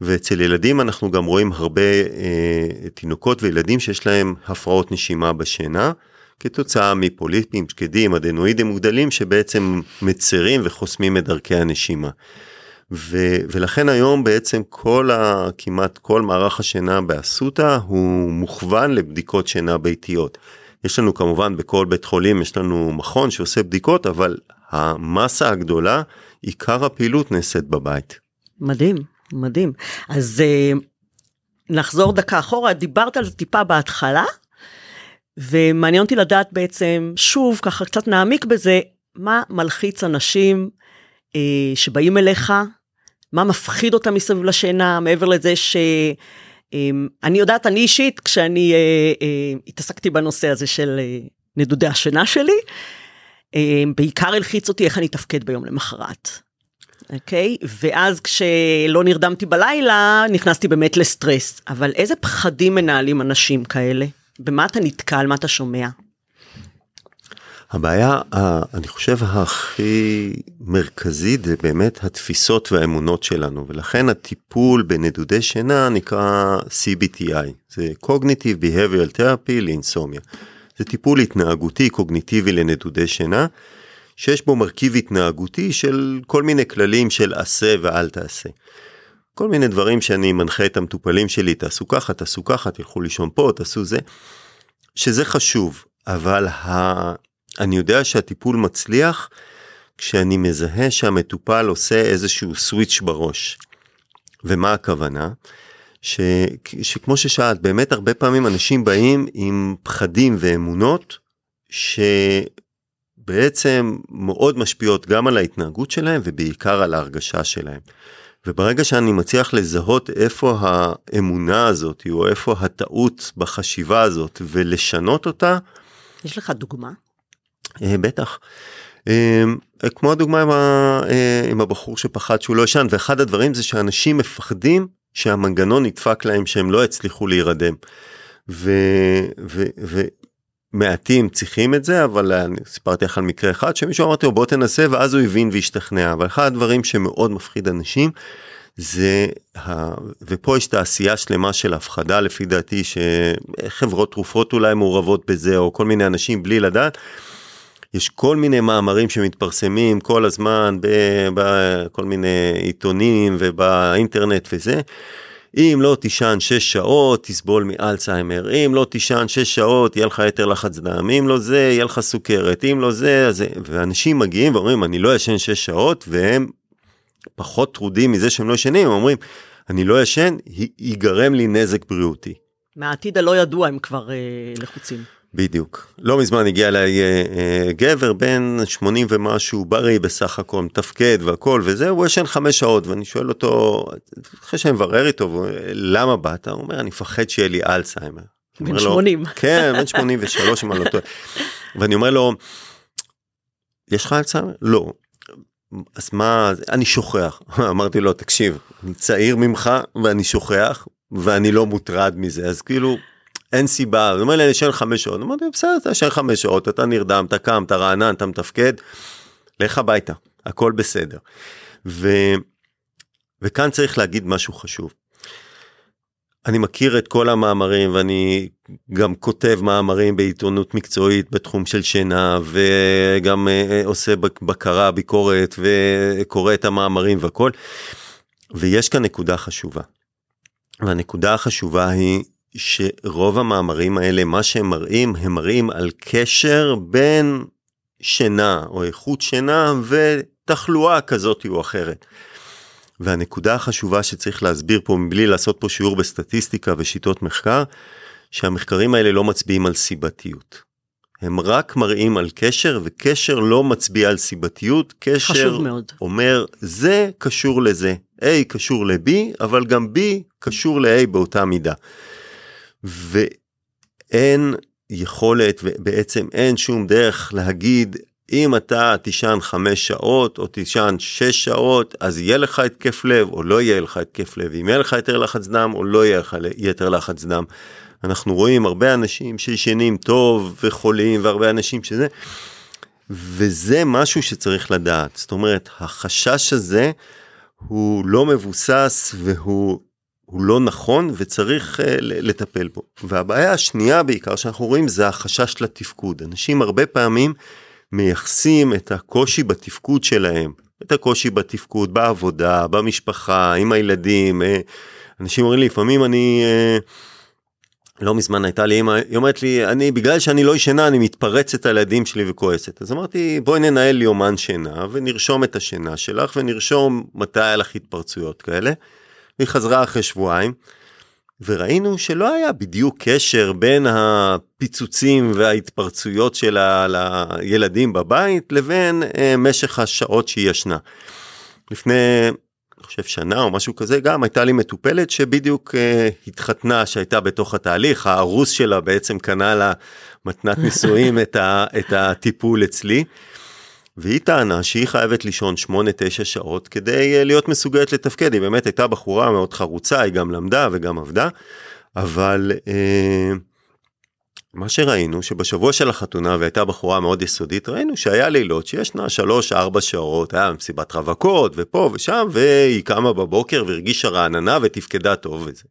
ואצל ילדים אנחנו גם רואים הרבה אה, תינוקות וילדים שיש להם הפרעות נשימה בשינה, כתוצאה מפוליפים, שקדים, אדנואידים מוגדלים שבעצם מצרים וחוסמים את דרכי הנשימה. ו, ולכן היום בעצם כל ה, כמעט כל מערך השינה באסותא הוא מוכוון לבדיקות שינה ביתיות. יש לנו כמובן בכל בית חולים יש לנו מכון שעושה בדיקות אבל המסה הגדולה עיקר הפעילות נעשית בבית. מדהים מדהים אז uh, נחזור דקה אחורה דיברת על זה טיפה בהתחלה ומעניין אותי לדעת בעצם שוב ככה קצת נעמיק בזה מה מלחיץ אנשים uh, שבאים אליך מה מפחיד אותם מסביב לשינה, מעבר לזה שאני אמ, יודעת, אני אישית, כשאני אה, אה, התעסקתי בנושא הזה של אה, נדודי השינה שלי, בעיקר הלחיץ אותי איך אני אתפקד ביום למחרת. אוקיי? Okay? ואז כשלא נרדמתי בלילה, נכנסתי באמת לסטרס. אבל איזה פחדים מנהלים אנשים כאלה? במה אתה נתקל? מה אתה שומע? הבעיה, אני חושב, הכי מרכזית זה באמת התפיסות והאמונות שלנו, ולכן הטיפול בנדודי שינה נקרא CBTI, זה Cognitive Behavioral Therapy לאינסומיה. זה טיפול התנהגותי קוגניטיבי לנדודי שינה, שיש בו מרכיב התנהגותי של כל מיני כללים של עשה ואל תעשה. כל מיני דברים שאני מנחה את המטופלים שלי, תעשו ככה, תעשו ככה, תלכו לישון פה, תעשו זה, שזה חשוב, אבל ה... אני יודע שהטיפול מצליח כשאני מזהה שהמטופל עושה איזשהו סוויץ' בראש. ומה הכוונה? ש, שכמו ששאלת, באמת הרבה פעמים אנשים באים עם פחדים ואמונות שבעצם מאוד משפיעות גם על ההתנהגות שלהם ובעיקר על ההרגשה שלהם. וברגע שאני מצליח לזהות איפה האמונה הזאת או איפה הטעות בחשיבה הזאת ולשנות אותה. יש לך דוגמה? אה, בטח. אה, כמו הדוגמה עם, ה, אה, עם הבחור שפחד שהוא לא ישן ואחד הדברים זה שאנשים מפחדים שהמנגנון נדפק להם שהם לא יצליחו להירדם. ו, ו, ומעטים צריכים את זה אבל אני סיפרתי לך על מקרה אחד שמישהו אמרתי לו בוא תנסה ואז הוא הבין והשתכנע אבל אחד הדברים שמאוד מפחיד אנשים זה ה... ופה יש תעשייה שלמה של הפחדה לפי דעתי שחברות תרופות אולי מעורבות בזה או כל מיני אנשים בלי לדעת. יש כל מיני מאמרים שמתפרסמים כל הזמן בכל מיני עיתונים ובאינטרנט וזה. אם לא תישן 6 שעות, תסבול מאלצהיימר, אם לא תישן 6 שעות, יהיה לך יתר לחץ דם, אם לא זה, יהיה לך סוכרת, אם לא זה, אז ואנשים מגיעים ואומרים, אני לא ישן 6 שעות, והם פחות טרודים מזה שהם לא ישנים, הם אומרים, אני לא ישן, ייגרם לי נזק בריאותי. מהעתיד הלא ידוע הם כבר אה, לחוצים. בדיוק. לא מזמן הגיע אליי אה, אה, גבר בן 80 ומשהו, בריא בסך הכל, מתפקד והכל וזה, הוא ישן חמש שעות ואני שואל אותו, אחרי שאני מברר איתו, למה באת? הוא אומר, אני מפחד שיהיה לי אלצהיימר. בן 80. כן, בן 83 אם אני לא טועה. ואני אומר לו, יש לך אלצהיימר? לא. אז מה, אני שוכח. *laughs* אמרתי לו, תקשיב, אני צעיר ממך ואני שוכח ואני לא מוטרד מזה, אז כאילו... אין סיבה, הוא אומר לי אני אשאר חמש שעות, אמרתי בסדר אתה אשאר חמש שעות, אתה נרדם, אתה קם, אתה רענן, אתה מתפקד, לך הביתה, הכל בסדר. ו... וכאן צריך להגיד משהו חשוב. אני מכיר את כל המאמרים ואני גם כותב מאמרים בעיתונות מקצועית בתחום של שינה וגם אה, עושה בקרה, ביקורת וקורא את המאמרים והכל. ויש כאן נקודה חשובה. והנקודה החשובה היא שרוב המאמרים האלה, מה שהם מראים, הם מראים על קשר בין שינה או איכות שינה ותחלואה כזאת או אחרת. והנקודה החשובה שצריך להסביר פה מבלי לעשות פה שיעור בסטטיסטיקה ושיטות מחקר, שהמחקרים האלה לא מצביעים על סיבתיות. הם רק מראים על קשר וקשר לא מצביע על סיבתיות, קשר אומר זה קשור לזה, A קשור ל-B אבל גם B קשור ל-A באותה מידה. ואין יכולת ובעצם אין שום דרך להגיד אם אתה תישן חמש שעות או תישן שש שעות, אז יהיה לך התקף לב או לא יהיה לך התקף לב, אם יהיה לך יותר לחץ דם או לא יהיה לך יתר לחץ דם. אנחנו רואים הרבה אנשים שישנים טוב וחולים והרבה אנשים שזה, וזה משהו שצריך לדעת. זאת אומרת, החשש הזה הוא לא מבוסס והוא הוא לא נכון וצריך uh, לטפל בו. והבעיה השנייה בעיקר שאנחנו רואים זה החשש לתפקוד. אנשים הרבה פעמים מייחסים את הקושי בתפקוד שלהם, את הקושי בתפקוד בעבודה, במשפחה, עם הילדים. אה, אנשים אומרים לי, לפעמים אני... אה, לא מזמן הייתה לי אמא, היא אומרת לי, אני, בגלל שאני לא ישנה, אני מתפרצת על הילדים שלי וכועסת. אז אמרתי, בואי ננהל יומן שינה, ונרשום את השינה שלך, ונרשום מתי היה לך התפרצויות כאלה. והיא חזרה אחרי שבועיים, וראינו שלא היה בדיוק קשר בין הפיצוצים וההתפרצויות שלה לילדים בבית לבין אה, משך השעות שהיא ישנה. לפני, אני חושב שנה או משהו כזה, גם הייתה לי מטופלת שבדיוק אה, התחתנה שהייתה בתוך התהליך, הארוס שלה בעצם קנה לה מתנת נישואים את, את הטיפול אצלי. והיא טענה שהיא חייבת לישון 8-9 שעות כדי אה, להיות מסוגלת לתפקד, היא באמת הייתה בחורה מאוד חרוצה, היא גם למדה וגם עבדה, אבל אה, מה שראינו שבשבוע של החתונה והייתה בחורה מאוד יסודית, ראינו שהיה לילות שישנה 3-4 שעות, היה מסיבת רווקות ופה ושם, והיא קמה בבוקר והרגישה רעננה ותפקדה טוב וזה.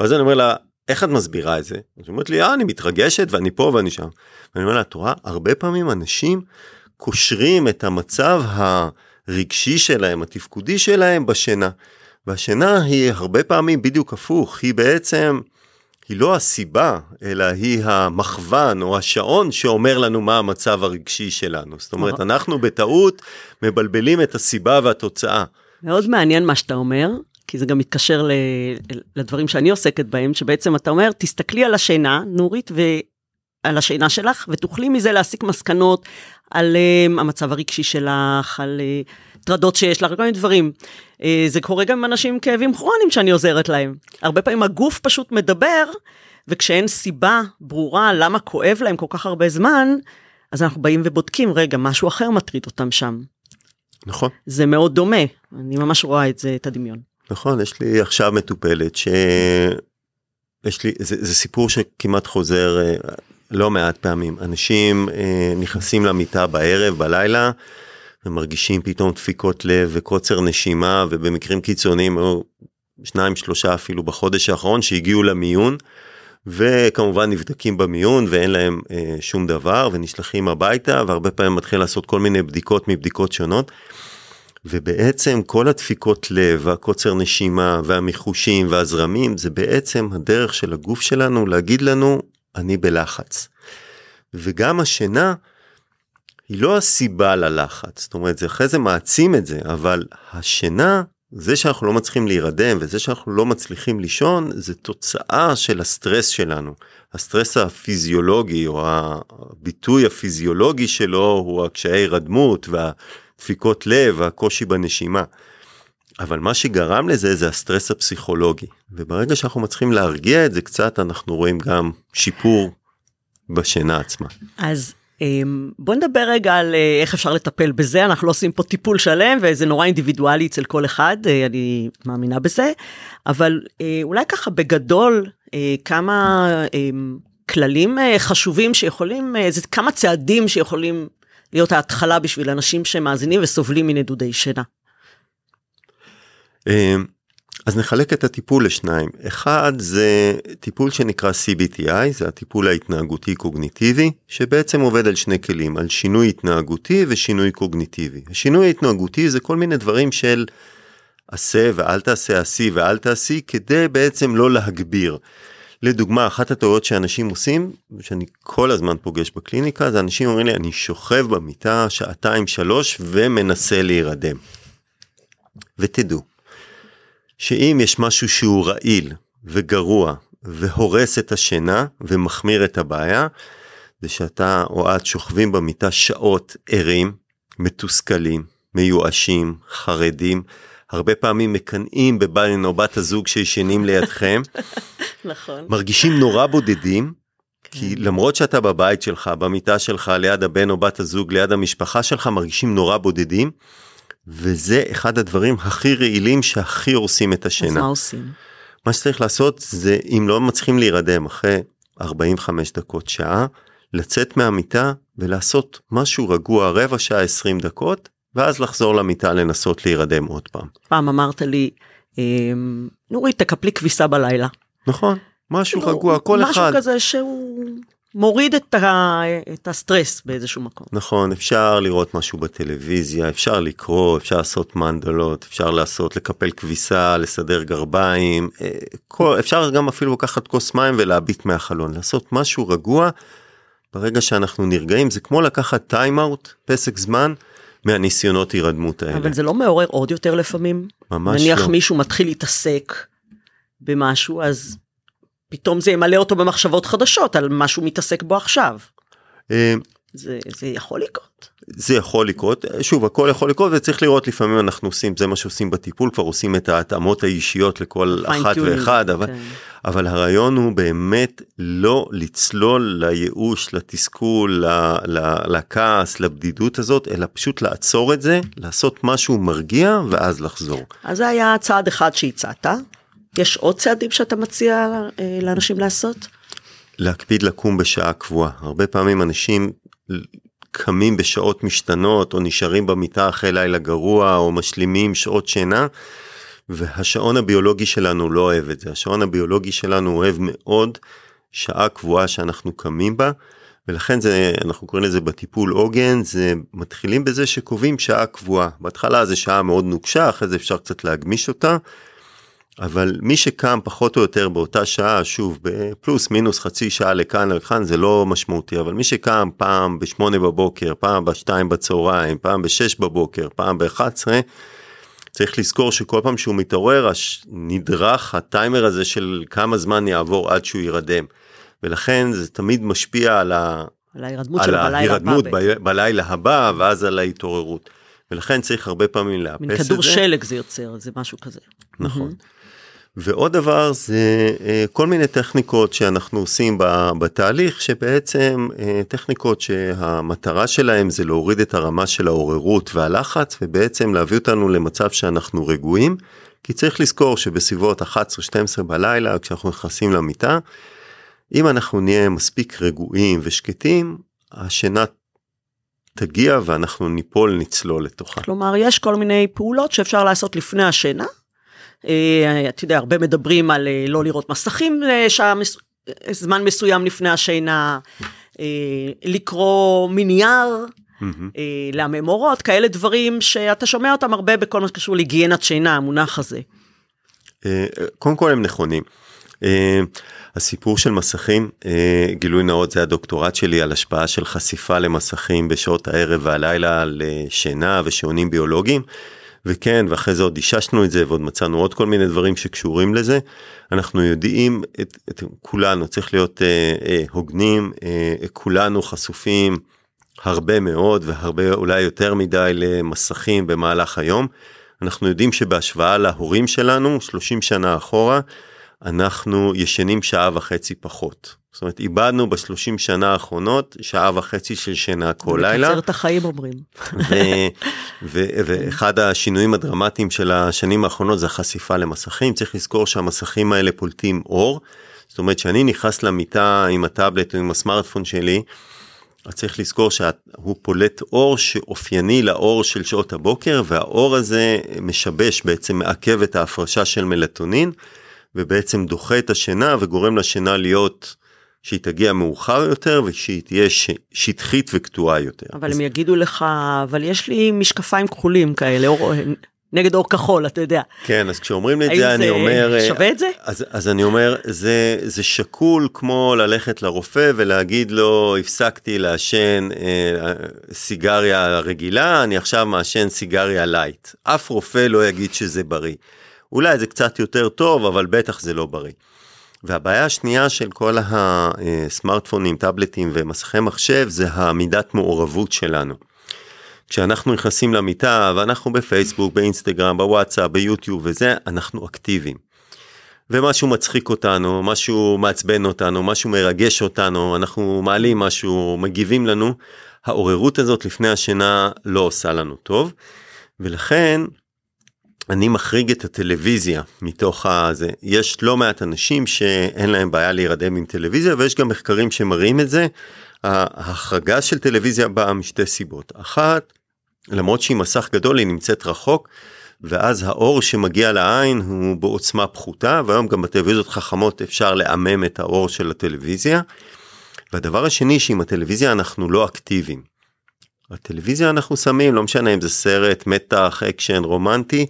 ואז אני אומר לה, איך את מסבירה את זה? אז היא אומרת לי, אה, אני מתרגשת ואני פה ואני שם. ואני אומר לה, את רואה, הרבה פעמים אנשים קושרים את המצב הרגשי שלהם, התפקודי שלהם, בשינה. והשינה היא הרבה פעמים בדיוק הפוך, היא בעצם, היא לא הסיבה, אלא היא המכוון או השעון שאומר לנו מה המצב הרגשי שלנו. זאת אומרת, נכון. אנחנו בטעות מבלבלים את הסיבה והתוצאה. מאוד מעניין מה שאתה אומר, כי זה גם מתקשר לדברים שאני עוסקת בהם, שבעצם אתה אומר, תסתכלי על השינה, נורית, על השינה שלך, ותוכלי מזה להסיק מסקנות על um, המצב הרגשי שלך, על uh, טרדות שיש לך, כל מיני דברים. Uh, זה קורה גם עם אנשים עם כאבים כרוניים שאני עוזרת להם. הרבה פעמים הגוף פשוט מדבר, וכשאין סיבה ברורה למה כואב להם כל כך הרבה זמן, אז אנחנו באים ובודקים, רגע, משהו אחר מטריד אותם שם. נכון. זה מאוד דומה, אני ממש רואה את זה, את הדמיון. נכון, יש לי עכשיו מטופלת ש... יש לי, זה, זה סיפור שכמעט חוזר, לא מעט פעמים. אנשים אה, נכנסים למיטה בערב, בלילה, ומרגישים פתאום דפיקות לב וקוצר נשימה, ובמקרים קיצוניים, או שניים, שלושה אפילו בחודש האחרון, שהגיעו למיון, וכמובן נבדקים במיון ואין להם אה, שום דבר, ונשלחים הביתה, והרבה פעמים מתחילים לעשות כל מיני בדיקות מבדיקות שונות. ובעצם כל הדפיקות לב והקוצר נשימה והמיחושים והזרמים זה בעצם הדרך של הגוף שלנו להגיד לנו אני בלחץ. וגם השינה היא לא הסיבה ללחץ, זאת אומרת זה אחרי זה מעצים את זה, אבל השינה, זה שאנחנו לא מצליחים להירדם וזה שאנחנו לא מצליחים לישון, זה תוצאה של הסטרס שלנו. הסטרס הפיזיולוגי או הביטוי הפיזיולוגי שלו הוא הקשיי הירדמות והדפיקות לב והקושי בנשימה. אבל מה שגרם לזה זה הסטרס הפסיכולוגי, וברגע שאנחנו מצליחים להרגיע את זה קצת, אנחנו רואים גם שיפור בשינה עצמה. אז אמ, בוא נדבר רגע על אה, איך אפשר לטפל בזה, אנחנו לא עושים פה טיפול שלם וזה נורא אינדיבידואלי אצל כל אחד, אה, אני מאמינה בזה, אבל אה, אולי ככה בגדול כמה אמ, כללים חשובים שיכולים, זה כמה צעדים שיכולים להיות ההתחלה בשביל אנשים שמאזינים וסובלים מנדודי שינה. אמ, אז נחלק את הטיפול לשניים. אחד זה טיפול שנקרא CBTI, זה הטיפול ההתנהגותי קוגניטיבי, שבעצם עובד על שני כלים, על שינוי התנהגותי ושינוי קוגניטיבי. השינוי ההתנהגותי זה כל מיני דברים של עשה ואל תעשה, עשי ואל תעשי, כדי בעצם לא להגביר. לדוגמה, אחת הטעויות שאנשים עושים, שאני כל הזמן פוגש בקליניקה, זה אנשים אומרים לי, אני שוכב במיטה שעתיים שלוש ומנסה להירדם. ותדעו, שאם יש משהו שהוא רעיל וגרוע והורס את השינה ומחמיר את הבעיה, זה שאתה או את שוכבים במיטה שעות ערים, מתוסכלים, מיואשים, חרדים, הרבה פעמים מקנאים בבן או בת הזוג שישנים לידכם, *laughs* נכון. מרגישים נורא בודדים, כי למרות שאתה בבית שלך, במיטה שלך, ליד הבן או בת הזוג, ליד המשפחה שלך, מרגישים נורא בודדים, וזה אחד הדברים הכי רעילים שהכי הורסים את השינה. אז מה עושים? מה שצריך לעשות זה, אם לא מצליחים להירדם אחרי 45 דקות, שעה, לצאת מהמיטה ולעשות משהו רגוע, רבע שעה, 20 דקות, ואז לחזור למיטה לנסות להירדם עוד פעם. פעם אמרת לי, אמ, נורית, תקפלי כביסה בלילה. נכון, משהו כאילו, רגוע, כל משהו אחד. משהו כזה שהוא מוריד את, ה... את הסטרס באיזשהו מקום. נכון, אפשר לראות משהו בטלוויזיה, אפשר לקרוא, אפשר לעשות מנדלות, אפשר לעשות, לקפל כביסה, לסדר גרביים, אה, כל, אפשר גם אפילו לקחת כוס מים ולהביט מהחלון, לעשות משהו רגוע. ברגע שאנחנו נרגעים, זה כמו לקחת time-out, פסק זמן, מהניסיונות הירדמות האלה. אבל זה לא מעורר עוד יותר לפעמים? ממש נניח לא. מישהו מתחיל להתעסק במשהו, אז פתאום זה ימלא אותו במחשבות חדשות על מה שהוא מתעסק בו עכשיו. אה, זה, זה יכול לקרות. זה יכול לקרות, שוב הכל יכול לקרות וצריך לראות לפעמים אנחנו עושים זה מה שעושים בטיפול כבר עושים את ההתאמות האישיות לכל אחת ואחד אבל, כן. אבל הרעיון הוא באמת לא לצלול לייאוש לתסכול ל, ל, לכעס לבדידות הזאת אלא פשוט לעצור את זה לעשות משהו מרגיע ואז לחזור. אז זה היה צעד אחד שהצעת. יש עוד צעדים שאתה מציע אה, לאנשים לעשות? להקפיד לקום בשעה קבועה הרבה פעמים אנשים קמים בשעות משתנות או נשארים במיטה אחרי לילה גרוע או משלימים שעות שינה והשעון הביולוגי שלנו לא אוהב את זה השעון הביולוגי שלנו אוהב מאוד שעה קבועה שאנחנו קמים בה ולכן זה אנחנו קוראים לזה בטיפול עוגן זה מתחילים בזה שקובעים שעה קבועה בהתחלה זה שעה מאוד נוקשה אחרי זה אפשר קצת להגמיש אותה. אבל מי שקם פחות או יותר באותה שעה, שוב, בפלוס מינוס חצי שעה לכאן לכאן זה לא משמעותי, אבל מי שקם פעם בשמונה בבוקר, פעם בשתיים בצהריים, פעם בשש בבוקר, פעם באחת עשרה, צריך לזכור שכל פעם שהוא מתעורר, נדרך הטיימר הזה של כמה זמן יעבור עד שהוא יירדם. ולכן זה תמיד משפיע על, ה... על ההירדמות על בלילה הבא. ב... בלילה הבא ואז על ההתעוררות. ולכן צריך הרבה פעמים לאפס את זה. מין כדור שלג זה יוצר, זה משהו כזה. נכון. ועוד דבר זה אה, כל מיני טכניקות שאנחנו עושים בתהליך שבעצם אה, טכניקות שהמטרה שלהם זה להוריד את הרמה של העוררות והלחץ ובעצם להביא אותנו למצב שאנחנו רגועים כי צריך לזכור שבסביבות 11-12 בלילה כשאנחנו נכנסים למיטה אם אנחנו נהיה מספיק רגועים ושקטים השינה תגיע ואנחנו ניפול נצלול לתוכה. כלומר, יש כל מיני פעולות שאפשר לעשות לפני השינה. אה, אתה יודע, הרבה מדברים על אה, לא לראות מסכים שעה, מס- אה, זמן מסוים לפני השינה, לקרוא מנייר. אה, לעמם אורות, כאלה דברים שאתה שומע אותם הרבה בכל מה שקשור להיגיינת שינה, המונח הזה. קודם כל הם נכונים. הסיפור של מסכים, גילוי נאות זה הדוקטורט שלי על השפעה של חשיפה למסכים בשעות הערב והלילה על אה, שינה ושעונים ביולוגיים. וכן, ואחרי זה עוד איששנו את זה ועוד מצאנו עוד כל מיני דברים שקשורים לזה. אנחנו יודעים, את, את כולנו, צריך להיות אה, אה, הוגנים, אה, כולנו חשופים הרבה מאוד והרבה אולי יותר מדי למסכים במהלך היום. אנחנו יודעים שבהשוואה להורים שלנו 30 שנה אחורה אנחנו ישנים שעה וחצי פחות. זאת אומרת איבדנו בשלושים שנה האחרונות שעה וחצי של שינה כל לילה. מקצר את החיים אומרים. ואחד השינויים הדרמטיים של השנים האחרונות זה החשיפה למסכים צריך לזכור שהמסכים האלה פולטים אור. זאת אומרת שאני נכנס למיטה עם הטאבלט או עם הסמארטפון שלי. אז צריך לזכור שהוא פולט אור שאופייני לאור של שעות הבוקר והאור הזה משבש בעצם מעכב את ההפרשה של מלטונין ובעצם דוחה את השינה וגורם לשינה להיות שהיא תגיע מאוחר יותר ושהיא תהיה ש... שטחית וקטועה יותר. אבל אז, הם יגידו לך, אבל יש לי משקפיים כחולים כאלה, אור, נגד אור כחול, אתה יודע. כן אז כשאומרים לי את האם זה אני אומר אה, שווה את זה? אז, אז אני אומר זה זה שקול כמו ללכת לרופא ולהגיד לו הפסקתי לעשן אה, סיגריה רגילה אני עכשיו מעשן סיגריה light אף רופא לא יגיד שזה בריא. אולי זה קצת יותר טוב אבל בטח זה לא בריא. והבעיה השנייה של כל הסמארטפונים טאבלטים ומסכי מחשב זה המידת מעורבות שלנו. כשאנחנו נכנסים למיטה ואנחנו בפייסבוק באינסטגרם בוואטסאפ ביוטיוב וזה אנחנו אקטיביים. ומשהו מצחיק אותנו, משהו מעצבן אותנו, משהו מרגש אותנו, אנחנו מעלים משהו, מגיבים לנו, העוררות הזאת לפני השינה לא עושה לנו טוב, ולכן אני מחריג את הטלוויזיה מתוך הזה. יש לא מעט אנשים שאין להם בעיה להירדם עם טלוויזיה, ויש גם מחקרים שמראים את זה. ההחרגה של טלוויזיה באה משתי סיבות. אחת, למרות שהיא מסך גדול, היא נמצאת רחוק, ואז האור שמגיע לעין הוא בעוצמה פחותה, והיום גם בטלוויזיות חכמות אפשר לעמם את האור של הטלוויזיה. והדבר השני, שעם הטלוויזיה אנחנו לא אקטיביים. בטלוויזיה אנחנו שמים, לא משנה אם זה סרט, מתח, אקשן, רומנטי,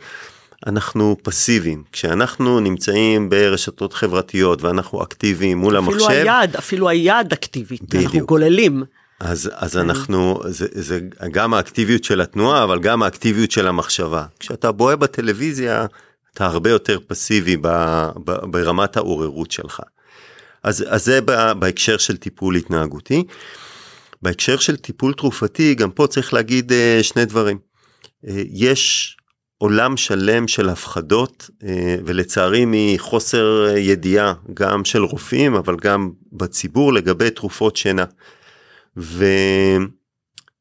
אנחנו פסיביים. כשאנחנו נמצאים ברשתות חברתיות ואנחנו אקטיביים מול אפילו המחשב... אפילו היד, אפילו היד אקטיבית, בדיוק. אנחנו גוללים. אז, אז אנחנו, זה, זה גם האקטיביות של התנועה, אבל גם האקטיביות של המחשבה. כשאתה בוהה בטלוויזיה, אתה הרבה יותר פסיבי ב, ב, ברמת העוררות שלך. אז, אז זה בהקשר של טיפול התנהגותי. בהקשר של טיפול תרופתי, גם פה צריך להגיד אה, שני דברים. אה, יש עולם שלם של הפחדות, אה, ולצערי מחוסר ידיעה גם של רופאים, אבל גם בציבור לגבי תרופות שינה.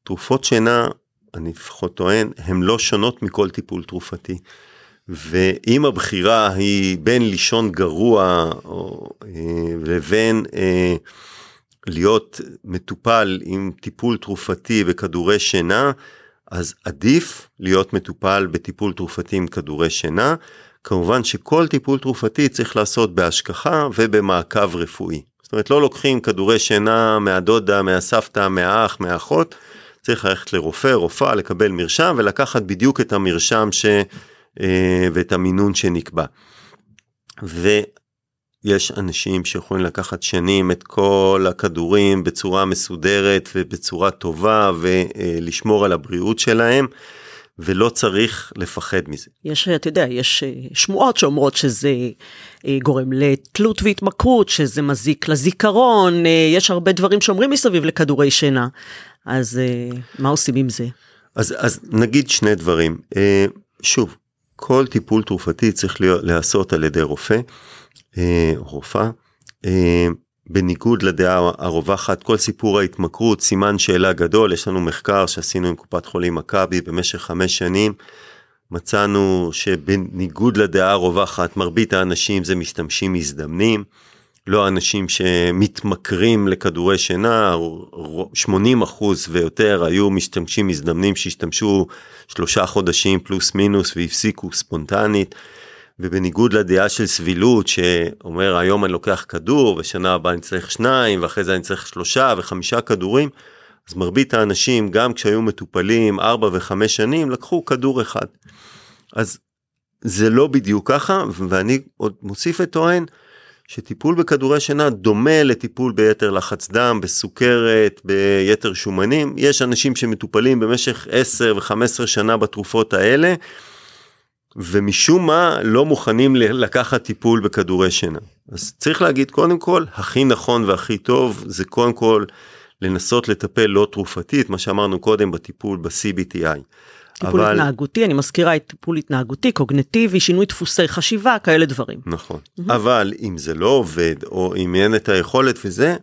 ותרופות שינה, אני לפחות טוען, הן לא שונות מכל טיפול תרופתי. ואם הבחירה היא בין לישון גרוע או, לבין להיות מטופל עם טיפול תרופתי וכדורי שינה, אז עדיף להיות מטופל בטיפול תרופתי עם כדורי שינה. כמובן שכל טיפול תרופתי צריך לעשות בהשגחה ובמעקב רפואי. זאת אומרת, לא לוקחים כדורי שינה מהדודה, מהסבתא, מהאח, מהאחות, צריך ללכת לרופא, רופאה, לקבל מרשם ולקחת בדיוק את המרשם ש... אה, ואת המינון שנקבע. ויש אנשים שיכולים לקחת שנים את כל הכדורים בצורה מסודרת ובצורה טובה ולשמור על הבריאות שלהם. ולא צריך לפחד מזה. יש, אתה יודע, יש אה, שמועות שאומרות שזה אה, גורם לתלות והתמכרות, שזה מזיק לזיכרון, אה, יש הרבה דברים שאומרים מסביב לכדורי שינה. אז מה עושים עם זה? אז, אז נגיד שני דברים. שוב, כל טיפול תרופתי צריך להיעשות על ידי רופא, רופאה. בניגוד לדעה הרווחת, כל סיפור ההתמכרות סימן שאלה גדול, יש לנו מחקר שעשינו עם קופת חולים מכבי במשך חמש שנים, מצאנו שבניגוד לדעה הרווחת, מרבית האנשים זה משתמשים מזדמנים, לא אנשים שמתמכרים לכדורי שינה, 80 אחוז ויותר היו משתמשים מזדמנים שהשתמשו שלושה חודשים פלוס מינוס והפסיקו ספונטנית. ובניגוד לדעה של סבילות שאומר היום אני לוקח כדור ושנה הבאה אני צריך שניים ואחרי זה אני צריך שלושה וחמישה כדורים, אז מרבית האנשים גם כשהיו מטופלים ארבע וחמש שנים לקחו כדור אחד. אז זה לא בדיוק ככה ואני עוד מוסיף וטוען שטיפול בכדורי שינה דומה לטיפול ביתר לחץ דם, בסוכרת, ביתר שומנים. יש אנשים שמטופלים במשך 10 ו-15 שנה בתרופות האלה. ומשום מה לא מוכנים לקחת טיפול בכדורי שינה. אז צריך להגיד קודם כל, הכי נכון והכי טוב זה קודם כל לנסות לטפל לא תרופתית, מה שאמרנו קודם בטיפול ב-CBTI. טיפול אבל... התנהגותי, אני מזכירה את טיפול התנהגותי, קוגנטיבי, שינוי דפוסי חשיבה, כאלה דברים. נכון, mm-hmm. אבל אם זה לא עובד, או אם אין את היכולת וזה,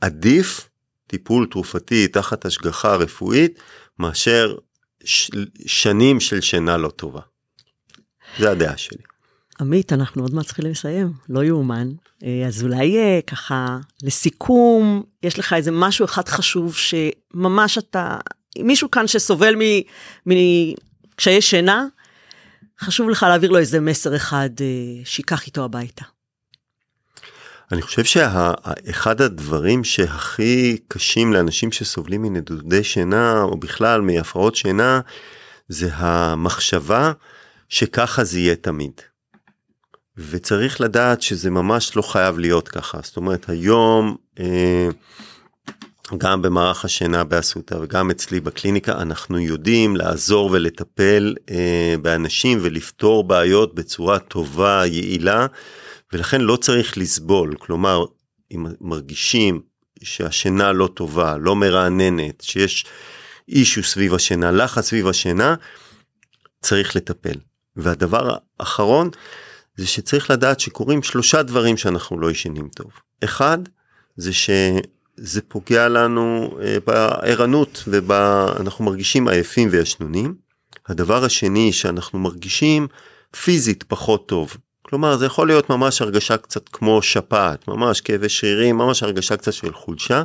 עדיף טיפול תרופתי תחת השגחה רפואית, מאשר ש... שנים של שינה לא טובה. זה הדעה שלי. עמית, אנחנו עוד מעט צריכים לסיים, לא יאומן. אה, אז אולי אה, ככה, לסיכום, יש לך איזה משהו אחד חשוב שממש אתה, מישהו כאן שסובל מקשיי שינה, חשוב לך להעביר לו איזה מסר אחד אה, שייקח איתו הביתה. אני חושב שאחד הדברים שהכי קשים לאנשים שסובלים מנדודי שינה, או בכלל מהפרעות שינה, זה המחשבה שככה זה יהיה תמיד. וצריך לדעת שזה ממש לא חייב להיות ככה. זאת אומרת, היום, אה, גם במערך השינה באסותא וגם אצלי בקליניקה, אנחנו יודעים לעזור ולטפל אה, באנשים ולפתור בעיות בצורה טובה, יעילה, ולכן לא צריך לסבול. כלומר, אם מרגישים שהשינה לא טובה, לא מרעננת, שיש אישו סביב השינה, לחץ סביב השינה, צריך לטפל. והדבר האחרון זה שצריך לדעת שקורים שלושה דברים שאנחנו לא ישנים טוב. אחד, זה שזה פוגע לנו אה, בערנות ואנחנו מרגישים עייפים וישנונים. הדבר השני שאנחנו מרגישים פיזית פחות טוב. כלומר זה יכול להיות ממש הרגשה קצת כמו שפעת, ממש כאבי שרירים, ממש הרגשה קצת של חולשה.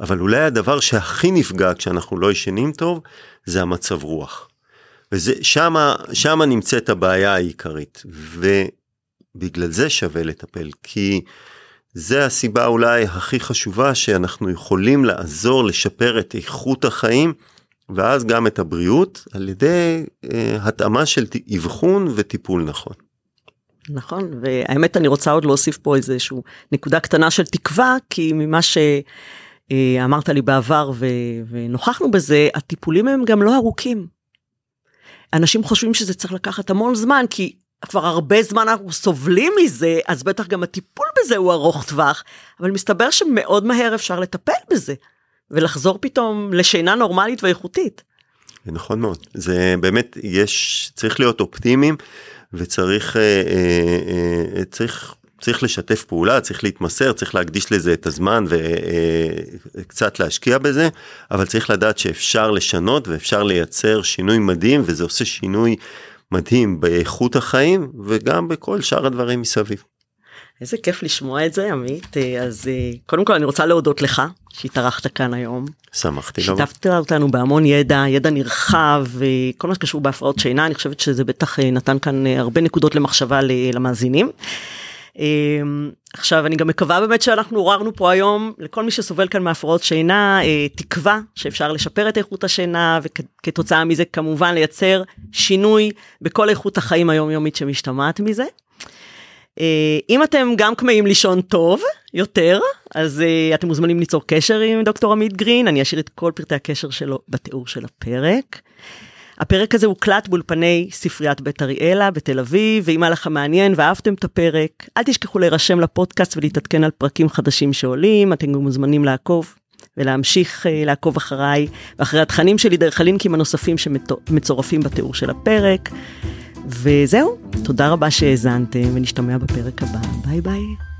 אבל אולי הדבר שהכי נפגע כשאנחנו לא ישנים טוב זה המצב רוח. וזה שמה שמה נמצאת הבעיה העיקרית ובגלל זה שווה לטפל כי זה הסיבה אולי הכי חשובה שאנחנו יכולים לעזור לשפר את איכות החיים ואז גם את הבריאות על ידי אה, התאמה של אבחון וטיפול נכון. נכון והאמת אני רוצה עוד להוסיף פה איזשהו נקודה קטנה של תקווה כי ממה שאמרת לי בעבר ו... ונוכחנו בזה הטיפולים הם גם לא ארוכים. אנשים חושבים שזה צריך לקחת המון זמן כי כבר הרבה זמן אנחנו סובלים מזה אז בטח גם הטיפול בזה הוא ארוך טווח אבל מסתבר שמאוד מהר אפשר לטפל בזה ולחזור פתאום לשינה נורמלית ואיכותית. נכון מאוד זה באמת יש צריך להיות אופטימיים וצריך אה, אה, אה, צריך צריך לשתף פעולה צריך להתמסר צריך להקדיש לזה את הזמן וקצת להשקיע בזה אבל צריך לדעת שאפשר לשנות ואפשר לייצר שינוי מדהים וזה עושה שינוי מדהים באיכות החיים וגם בכל שאר הדברים מסביב. איזה כיף לשמוע את זה עמית אז קודם כל אני רוצה להודות לך שהתארחת כאן היום. שמחתי לבוא. שיתפת אותנו בהמון ידע ידע נרחב וכל מה שקשור בהפרעות שינה אני חושבת שזה בטח נתן כאן הרבה נקודות למחשבה למאזינים. אמ, עכשיו אני גם מקווה באמת שאנחנו עוררנו פה היום לכל מי שסובל כאן מהפרעות שינה אה, תקווה שאפשר לשפר את איכות השינה וכתוצאה מזה כמובן לייצר שינוי בכל איכות החיים היומיומית שמשתמעת מזה. אה, אם אתם גם כמהים לישון טוב יותר אז אה, אתם מוזמנים ליצור קשר עם דוקטור עמית גרין אני אשאיר את כל פרטי הקשר שלו בתיאור של הפרק. הפרק הזה הוקלט באולפני ספריית בית אריאלה בתל אביב, ואם היה לכם מעניין ואהבתם את הפרק, אל תשכחו להירשם לפודקאסט ולהתעדכן על פרקים חדשים שעולים, אתם גם מוזמנים לעקוב ולהמשיך uh, לעקוב אחריי ואחרי התכנים שלי דרך הלינקים הנוספים שמצורפים בתיאור של הפרק. וזהו, תודה רבה שהאזנתם ונשתמע בפרק הבא, ביי ביי.